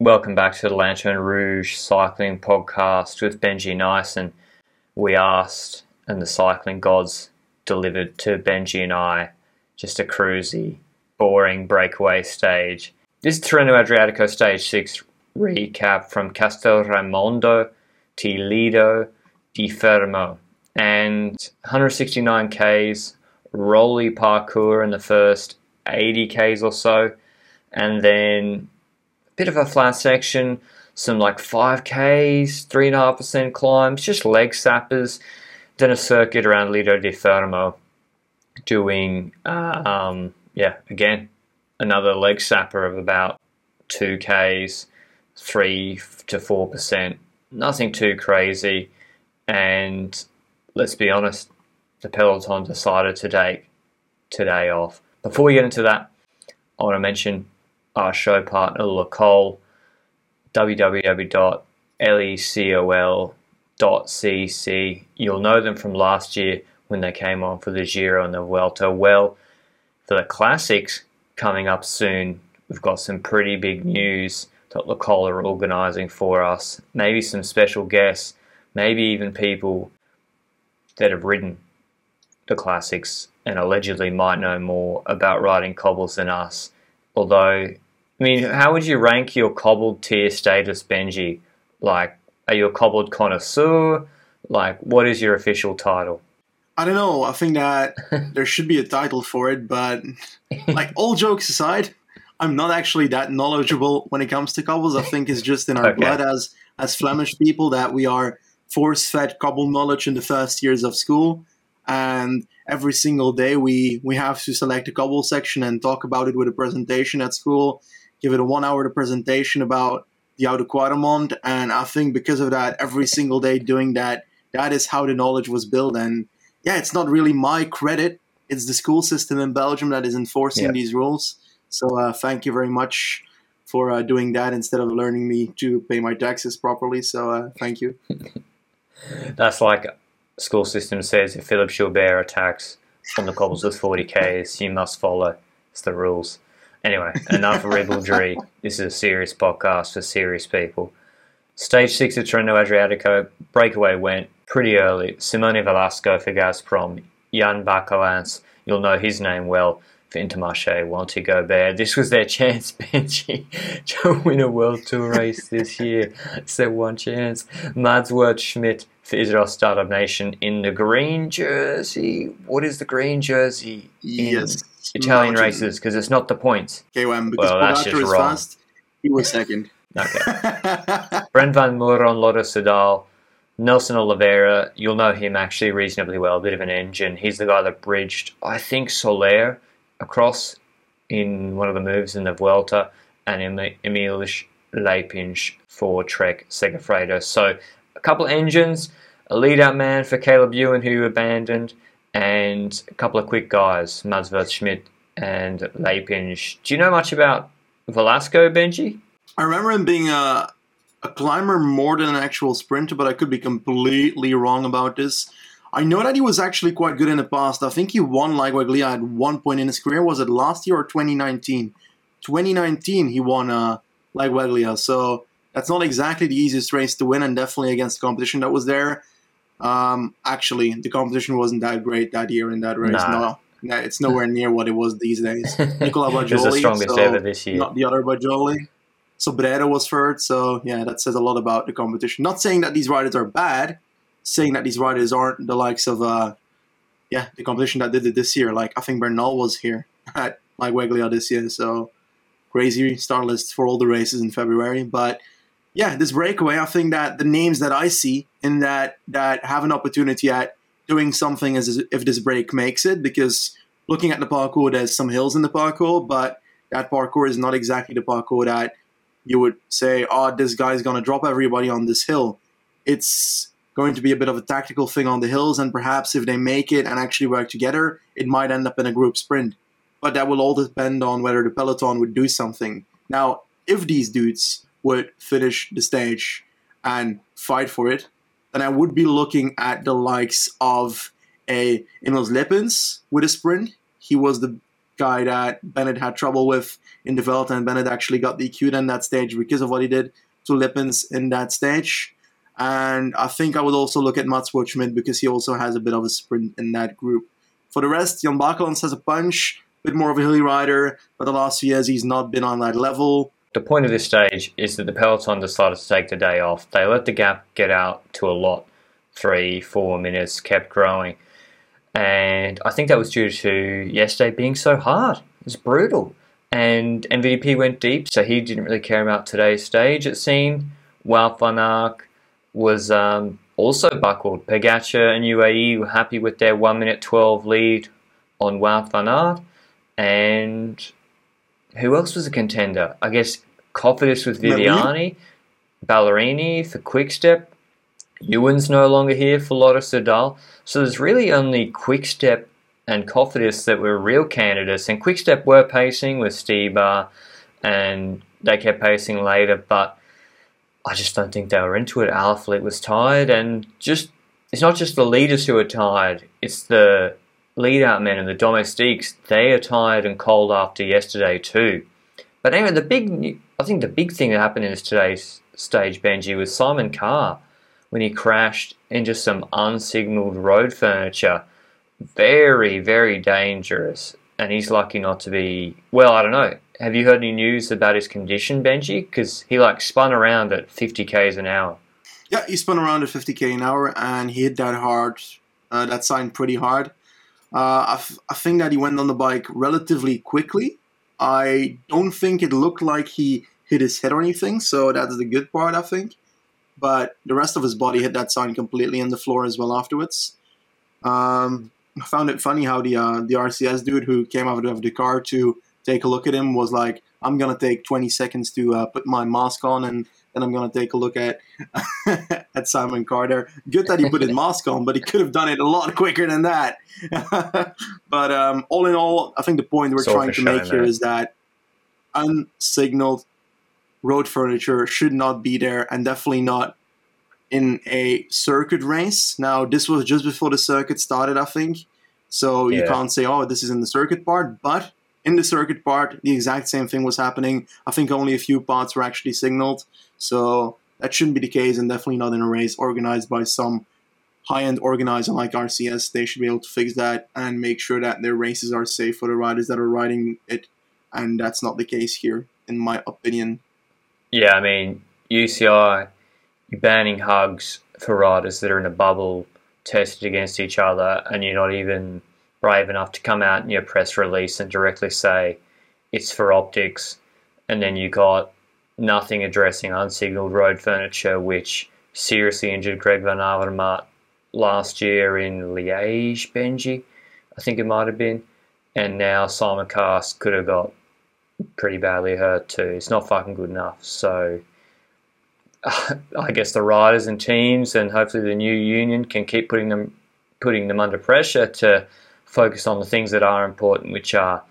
Welcome back to the Lanterne Rouge Cycling Podcast with Benji Naesen. We asked, and the cycling gods delivered to Benji and I just a cruisy, boring breakaway stage. This is Tirreno Adriatico Stage 6 recap from Castel Raimondo to Lido di Fermo. And 169 Ks, rolly parkour in the first 80 Ks or so, and then bit of a flat section, some like 5Ks, 3.5% climbs, just leg sappers, then a circuit around Lido di Fermo doing, uh, um, yeah, again, another leg sapper of about 2Ks, 3 to 4%, nothing too crazy. And let's be honest, the Peloton decided to take today off. Before we get into that, I want to mention our show partner, Le Col, www.lecol.cc. You'll know them from last year when they came on for the Giro and the Vuelta. Well, for the classics coming up soon, we've got some pretty big news that Le Col are organising for us. Maybe some special guests, maybe even people that have ridden the classics and allegedly might know more about riding cobbles than us. Although, I mean, how would you rank your cobbled tier status, Benji? Like, are you a cobbled connoisseur? Like, what is your official title? I don't know. I think that there should be a title for it, but like all jokes aside, I'm not actually that knowledgeable when it comes to cobbles. I think it's just in our Okay. blood as as Flemish people that we are force fed cobble knowledge in the first years of school, and every single day we we have to select a cobble section and talk about it with a presentation at school. Give it a one hour presentation about the Oude Kwaremont, and I think because of that, every single day doing that, that is how the knowledge was built. And yeah, it's not really my credit. It's the school system in Belgium that is enforcing Yeah. these rules. So uh, thank you very much for uh, doing that instead of learning me to pay my taxes properly. So uh, thank you. That's like school system says if Philippe Gilbert attacks on the cobbles with 40Ks, you must follow. It's the rules. Anyway, enough ribaldry. This is a serious podcast for serious people. Stage 6 of Tirreno Adriatico, breakaway went pretty early. Simone Velasco for Gazprom, Jan Bakelants, you'll know his name well, for Intermarché, Wanty Gobert. This was their chance, Benji, to win a World Tour race this year. It's their one chance. Mads Würtz Schmidt for Israel Startup Nation in the green jersey. What is the green jersey? in Yes. Italian Martin. races, because it's not the points. KOM, because Well, that's just wrong. fast. He was second. Okay. Brent Van Moer on Lotto Soudal. Nelson Oliveira, you'll know him actually reasonably well, a bit of an engine. He's the guy that bridged, I think, Soler across in one of the moves in the Vuelta, and Em- Emils Liepins for Trek Segafredo. So a couple of engines, a lead out man for Caleb Ewan who abandoned, and a couple of quick guys, Mads Schmidt and Liepins. Do you know much about Velasco, Benji? I remember him being a, a climber more than an actual sprinter, but I could be completely wrong about this. I know that he was actually quite good in the past. I think he won like Laigueglia at one point in his career. Was it last year or 2019? 2019 he won uh, Laigueglia, so that's not exactly the easiest race to win, and definitely against the competition that was there. Um, actually, the competition wasn't that great that year in that race. Nah. No, no, it's nowhere near what it was these days. Nicola was the strongest so ever this year. not the other Bagioli. So Brera was third. So yeah, that says a lot about the competition. Not saying that these riders are bad, saying that these riders aren't the likes of uh, yeah, the competition that did it this year. Like I think Bernal was here at like Laigueglia this year. So crazy star list for all the races in February. But yeah, this breakaway, I think that the names that I see in that that have an opportunity at doing something as if this break makes it, because looking at the parkour, there's some hills in the parkour, but that parkour is not exactly the parkour that you would say, oh, this guy's to drop everybody on this hill. It's going to be a bit of a tactical thing on the hills, and perhaps if they make it and actually work together, it might end up in a group sprint. But that will all depend on whether the peloton would do something. Now, if these dudes would finish the stage and fight for it, then I would be looking at the likes of a Emils Liepins with a sprint. He was the guy that Bennett had trouble with in development. Bennett actually got the DQ'd in that stage because of what he did to Liepins in that stage. And I think I would also look at Mads Schmidt because he also has a bit of a sprint in that group. For the rest, Jan Bakelants has a punch, a bit more of a hilly rider, but the last few years he's not been on that level. The point of this stage is that the peloton decided to take the day off. They let the gap get out to a lot, three, four minutes, kept growing. And I think that was due to yesterday being so hard. It was brutal. And MVP went deep, so he didn't really care about today's stage, it seemed. Wout van Aert was um, also buckled. Pogacar and UAE were happy with their 1 minute 12 lead on Wout van Aert. And who else was a contender? I guess Cofidis with Viviani, Ballerini for Quickstep. Ewan's no longer here for Lotto Soudal. So there's really only Quickstep and Cofidis that were real candidates. And Quickstep were pacing with Stybar and they kept pacing later, but I just don't think they were into it. Alaphilippe was tired, and just it's not just the leaders who are tired; it's the lead-out men and the domestiques. They are tired and cold after yesterday too. But anyway, the big I think the big thing that happened in today's stage, Benji, was Simon Carr when he crashed into some unsignalled road furniture. Very, very dangerous, and he's lucky not to be. Well, I don't know have you heard any news about his condition, Benji? Because he like spun around at 50 k's an hour. Yeah, he spun around at 50 k an hour and he hit that hard, uh, that sign pretty hard. Uh, I, f- I think that he went on the bike relatively quickly. I don't think it looked like he hit his head or anything, so that's the good part, I think. But the rest of his body hit that sign completely on the floor as well afterwards. Um, I found it funny how the uh, the RCS dude who came out of the car to take a look at him was like, I'm gonna take 20 seconds to uh, put my mask on, and then I'm gonna take a look at at Simon Carter. Good that he put his mask on, but he could have done it a lot quicker than that. but um, all in all, I think the point we're so trying to make here is that unsignaled road furniture should not be there, and definitely not in a circuit race. Now, this was just before the circuit started, I think. So you yeah. can't say, oh, this is in the circuit part, but in the circuit part, the exact same thing was happening. I think only a few parts were actually signaled, so that shouldn't be the case, and definitely not in a race organized by some high-end organizer like RCS. They should be able to fix that and make sure that their races are safe for the riders that are riding it, and that's not the case here, in my opinion. Yeah, I mean UCI banning hugs for riders that are in a bubble tested against each other, and you're not even brave enough to come out in your press release and directly say it's for optics, and then you got nothing addressing unsignalled road furniture, which seriously injured Greg Van Avermaet last year in Liège, Benji, I think it might have been, and now Simon Cast could have got pretty badly hurt too. It's not fucking good enough. So I guess the riders and teams, and hopefully the new union can keep putting them putting them under pressure to focus on the things that are important, which are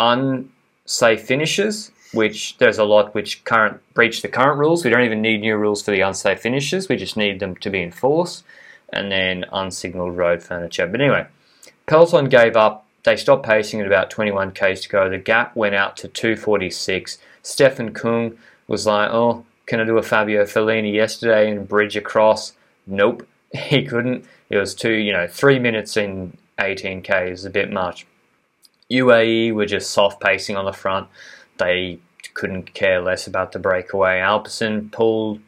unsafe finishes, which there's a lot which current breach the current rules. We don't even need new rules for the unsafe finishes. We just need them to be enforced. And then unsignalled road furniture. But anyway, Peloton gave up. They stopped pacing at about 21 k's to go. The gap went out to 246. Stefan Kung was like, "Oh, can I do a Fabio Fognini yesterday and bridge across?" Nope, he couldn't. It was two, you know, three minutes in 18k is a bit much. UAE were just soft pacing on the front. They couldn't care less about the breakaway. Alpecin pulled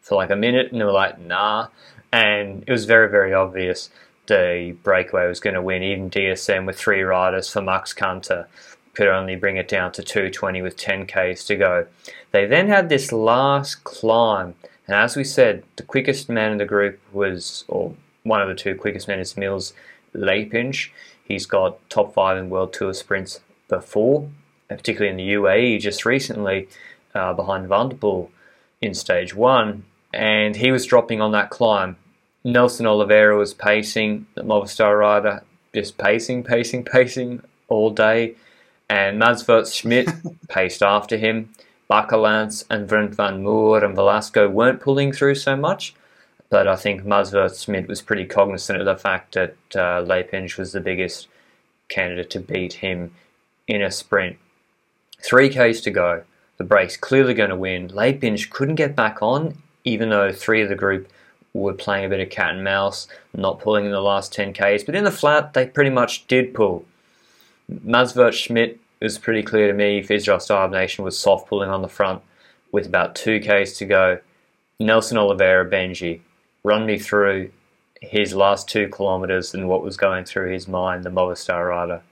for like a minute and they were like, nah. And it was very, very obvious the breakaway was going to win. Even DSM with three riders for Max Kanter could only bring it down to 220 with 10Ks to go. They then had this last climb. And as we said, the quickest man in the group was, or one of the two quickest men is Mills Leipzig. He's got top five in World Tour sprints before, particularly in the UAE just recently, uh, behind Van der Poel in stage one. And he was dropping on that climb. Nelson Oliveira was pacing, the Movistar rider, just pacing, pacing, pacing all day. And Mads Schmidt paced after him. Bakelants and Brent van Moer and Velasco weren't pulling through so much. But I think Mads Würtz Schmidt was pretty cognizant of the fact that uh, was the biggest candidate to beat him in a sprint. Three Ks to go. The break's clearly going to win. Liepins couldn't get back on, even though three of the group were playing a bit of cat and mouse, not pulling in the last 10 Ks. But in the flat, they pretty much did pull. Mads Würtz Schmidt was pretty clear to me Israel Startup Nation was soft pulling on the front with about 2 Ks to go. Nelson Oliveira Benji, run me through his last two kilometers and what was going through his mind, the Movistar rider.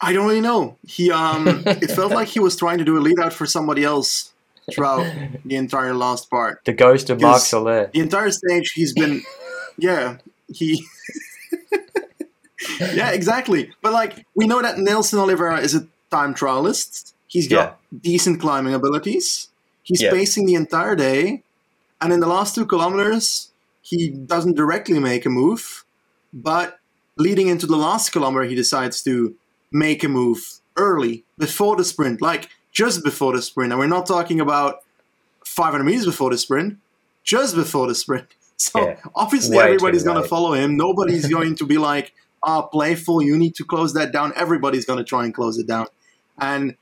I don't really know. He um, it felt like he was trying to do a lead out for somebody else throughout the entire last part. The ghost of Marc Because Soler. The entire stage, he's been, yeah, he. yeah, exactly. But like, we know that Nelson Oliveira is a time trialist. He's got decent climbing abilities. He's Yeah. pacing the entire day, and in the last two kilometers, he doesn't directly make a move, but leading into the last kilometer, he decides to make a move early before the sprint, like just before the sprint. And we're not talking about 500 meters before the sprint, just before the sprint. So Yeah. obviously, everybody's going to follow him. Nobody's going to be like, ah, playful, you need to close that down. Everybody's going to try and close it down. And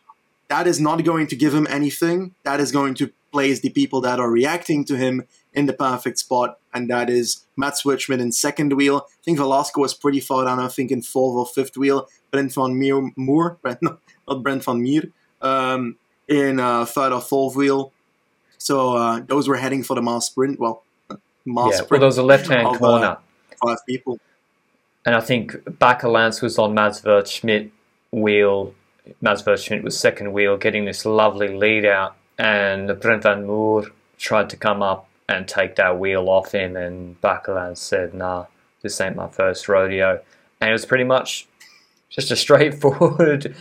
that is not going to give him anything. That is going to place the people that are reacting to him in the perfect spot, and that is Mads Würtz Schmidt in second wheel. I think Velasco was pretty far down, I think in fourth or fifth wheel. Brent van Meer, Moor, Brent, not Brent van Meer, um, in uh, third or fourth wheel. So uh, those were heading for the mass sprint. Well, mass Yeah, well, there was a left hand of, uh, corner. five people. And I think Bakelants was on Mads Würtz Schmidt wheel. Mads Würtz Schmidt was second wheel, getting this lovely lead out. And Brent van Moer tried to come up and take that wheel off him. And Bakelants said, nah, this ain't my first rodeo. And it was pretty much just a straightforward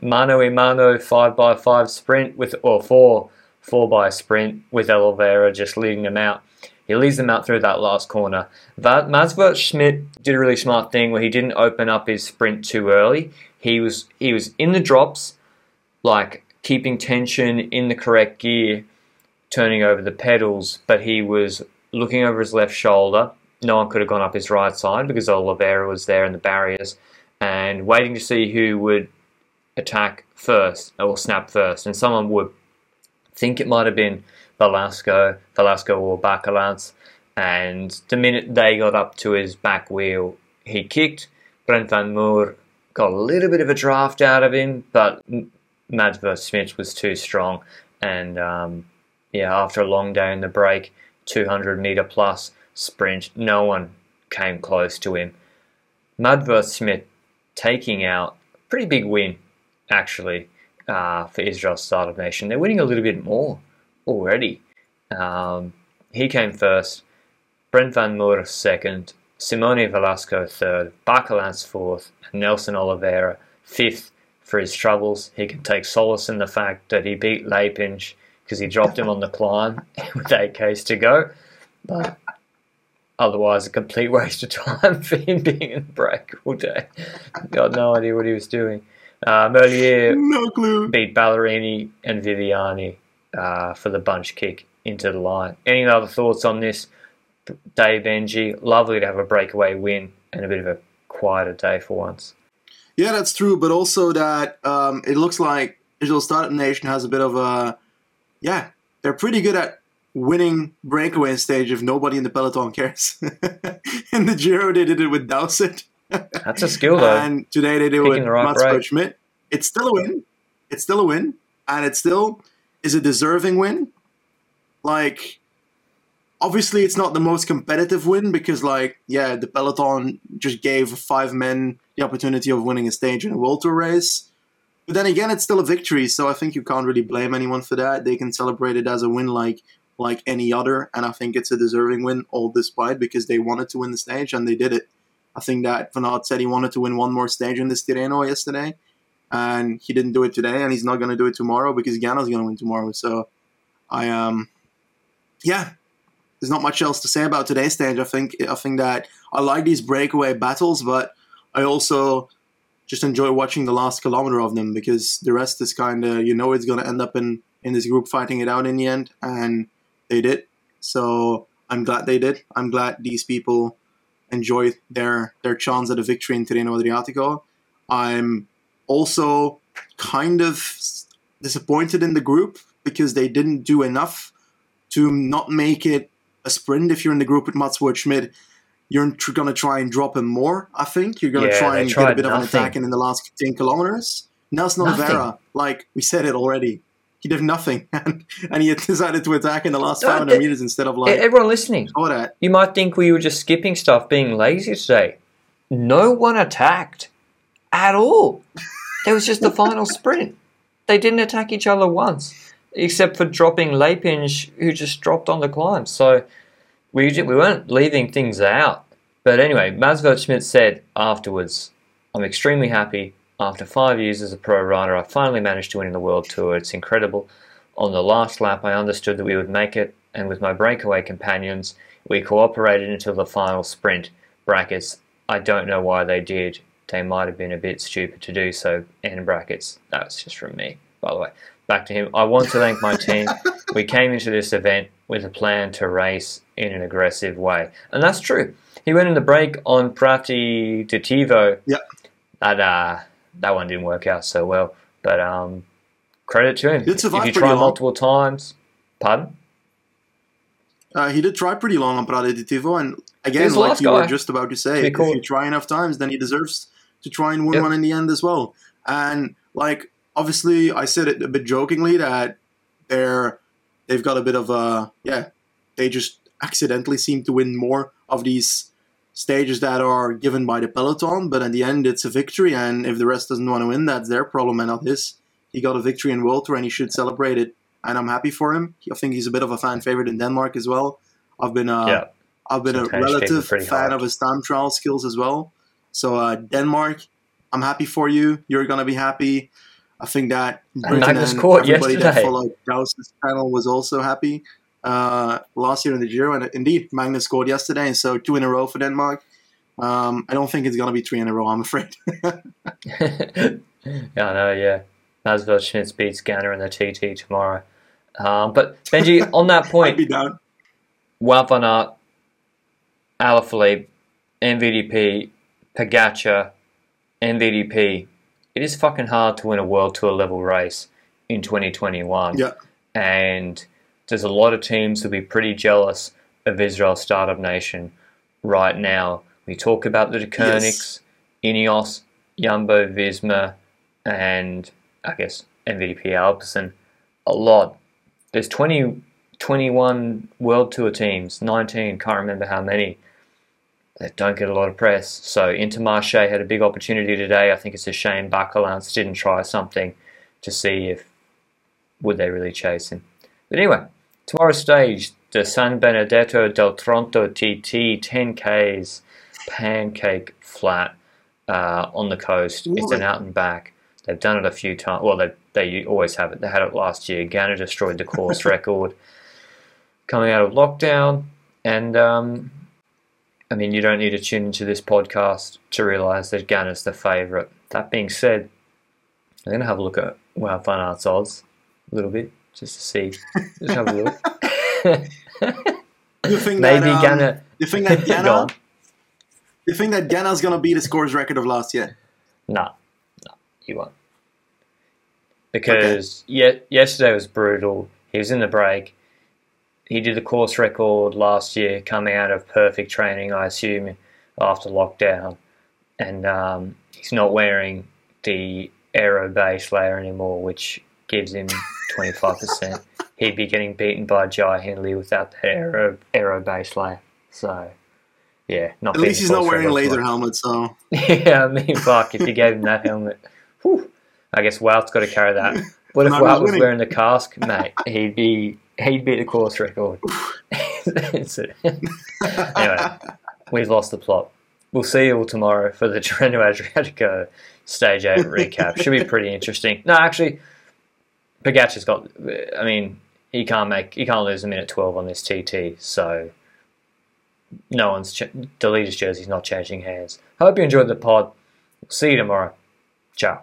mano a mano five by five sprint with, or four, four by sprint with Oliveira just leading them out. He leads them out through that last corner. Va- Mads Würtz Schmidt did a really smart thing where he didn't open up his sprint too early. He was he was in the drops, like keeping tension in the correct gear, turning over the pedals, but he was looking over his left shoulder. No one could have gone up his right side because Oliveira was there in the barriers, and waiting to see who would attack first or snap first, and someone would think it might have been Velasco, Velasco or Bakelants, and the minute they got up to his back wheel, he kicked. Brent van Moer got a little bit of a draft out of him, but M- Mads Würtz Schmidt was too strong, and um, yeah, after a long day in the break, 200 meter plus sprint, no one came close to him. Mads Würtz Schmidt taking out pretty big win, actually, uh, for Israel Startup Nation. They're winning a little bit more already. Um, he came first, Brent Van Moer second, Simone Velasco third, Bakelants fourth, and Nelson Oliveira fifth for his troubles. He can take solace in the fact that he beat Liepins because he dropped him on the climb with eight Ks to go. But otherwise, a complete waste of time for him being in the break all day. Got no idea what he was doing. Uh, Merlier No clue. beat Ballerini and Viviani uh, for the bunch kick into the line. Any other thoughts on this? Dave Benji, lovely to have a breakaway win and a bit of a quieter day for once. Yeah, that's true. But also that um, it looks like Israel Startup Nation has a bit of a yeah. They're pretty good at winning breakaway stage if nobody in the peloton cares. in the Giro, they did it with Dowsett. That's a skill though. and today they did it with the right Mats break. Schmidt. It's still a win. It's still a win, and it still is a deserving win. Like, obviously, it's not the most competitive win because, like, yeah, the peloton just gave five men the opportunity of winning a stage in a World Tour race. But then again, it's still a victory, so I think you can't really blame anyone for that. They can celebrate it as a win, like like any other, and I think it's a deserving win, all despite because they wanted to win the stage and they did it. I think that Van said he wanted to win one more stage in this Tirreno yesterday, and he didn't do it today, and he's not going to do it tomorrow because Ganna's going to win tomorrow. So, I um, yeah, there's not much else to say about today's stage. I think I think that I like these breakaway battles, but I also just enjoy watching the last kilometer of them because the rest is kind of you know it's going to end up in in this group fighting it out in the end, and they did. So I'm glad they did. I'm glad these people enjoyed their their chance at a victory in Tirreno Adriatico. I'm also kind of disappointed in the group because they didn't do enough to not make it a sprint. If you're in the group with Mads Schmidt, you're tr- going to try and drop him more. I think you're going to Yeah, try and get a bit of an attack in, in the last 10 kilometers. Nelson Nothing. Oliveira, like we said it already, he did nothing, and, and he decided to attack in the last No, 500 the- meters instead of like Everyone listening, that. you might think we were just skipping stuff, being lazy today. No one attacked at all. There was just the final sprint. They didn't attack each other once, except for dropping Liepins, who just dropped on the climb. So we we weren't leaving things out. But anyway, Mads Würtz Schmidt said afterwards, "I'm extremely happy. After five years as a pro rider, I finally managed to win in the World Tour. It's incredible. On the last lap, I understood that we would make it, and with my breakaway companions, we cooperated until the final sprint. Brackets. I don't know why they did. They might have been a bit stupid to do so. End brackets. That's just from me, by the way. Back to him. I want to thank my team. We came into this event with a plan to race in an aggressive way, and that's true. He went in the break on Prati di Tivo. Yep. That uh, that one didn't work out so well, but um, credit to him. If you try long. multiple times, pardon. Uh, he did try pretty long on Prati di Tivo, and again, like last you were just about to say, if you try enough times, then he deserves to try and win Yep. one in the end as well. And like, obviously, I said it a bit jokingly that they're they've got a bit of a yeah, they just accidentally seem to win more of these stages that are given by the peloton, but in the end, it's a victory, and if the rest doesn't want to win, that's their problem and not his. He got a victory in World Tour, and he should celebrate it. And I'm happy for him. I think he's a bit of a fan favorite in Denmark as well. I've been uh, yeah, I've been a Sometimes people relative fan hard. of his time trial skills as well. So uh, Denmark, I'm happy for you. You're gonna be happy. I think that Britain Magnus and Cort everybody that yesterday. followed Gauss's channel was also happy uh, last year in the Giro, and indeed Magnus scored yesterday, and so two in a row for Denmark. Um, I don't think it's gonna be three in a row. I'm afraid. yeah, I know. Yeah, Mads Würtz Schmidt beats Ganna in the TT tomorrow. Um, but Benji, on that I'd point, be down. Wout van Aert, Alaphilippe, MVDP, Pogacar, MVDP. It is fucking hard to win a World Tour level race in 2021. Yeah. And there's a lot of teams who'll be pretty jealous of Israel Startup Nation right now. We talk about the Koenigs, Ineos, Jumbo Visma, and I guess MVP Alpecin a lot. There's 20, 21 World Tour teams, 19, can't remember how many, that don't get a lot of press. So Intermarché had a big opportunity today. I think it's a shame Bakelants didn't try something to see if would they really chase him. But anyway, tomorrow's stage, the San Benedetto del Tronto TT, 10Ks, pancake flat uh, on the coast. It's an out and back. They've done it a few times. Well, they, they always have it. They had it last year. Ganna destroyed the course record coming out of lockdown. And, um, I mean, you don't need to tune into this podcast to realise that Ganna's the favourite. That being said, I'm going to have a look at Wout van Aert's odds a little bit just to see. Just have a look. You think Maybe that, um. You think that Go Ganna? you think that Ganna's gonna beat the scores record of last year? No, no, he won't. Because ye- yesterday was brutal. He was in the break. He did the course record last year, coming out of perfect training, I assume, after lockdown. And um, he's not wearing the aero base layer anymore, which gives him 25%. He'd be getting beaten by Jai Hindley without that aero, aero base layer. So, yeah, not At least he's not wearing a laser helmet, so Yeah, I mean, fuck, if you gave him that helmet, whew, I guess Wout's got to carry that. What if Wout as was wearing the cask, mate? He'd be he'd beat the course record. Anyway, we've lost the plot. We'll see you all tomorrow for the Tirreno Adriatico Stage 8 recap. Should be pretty interesting. No, actually, Pogacar's got, I mean, he can't make, he can't lose a minute 12 on this TT, so no one's, ch- leader's jersey's not changing hands. Hope you enjoyed the pod. See you tomorrow. Ciao.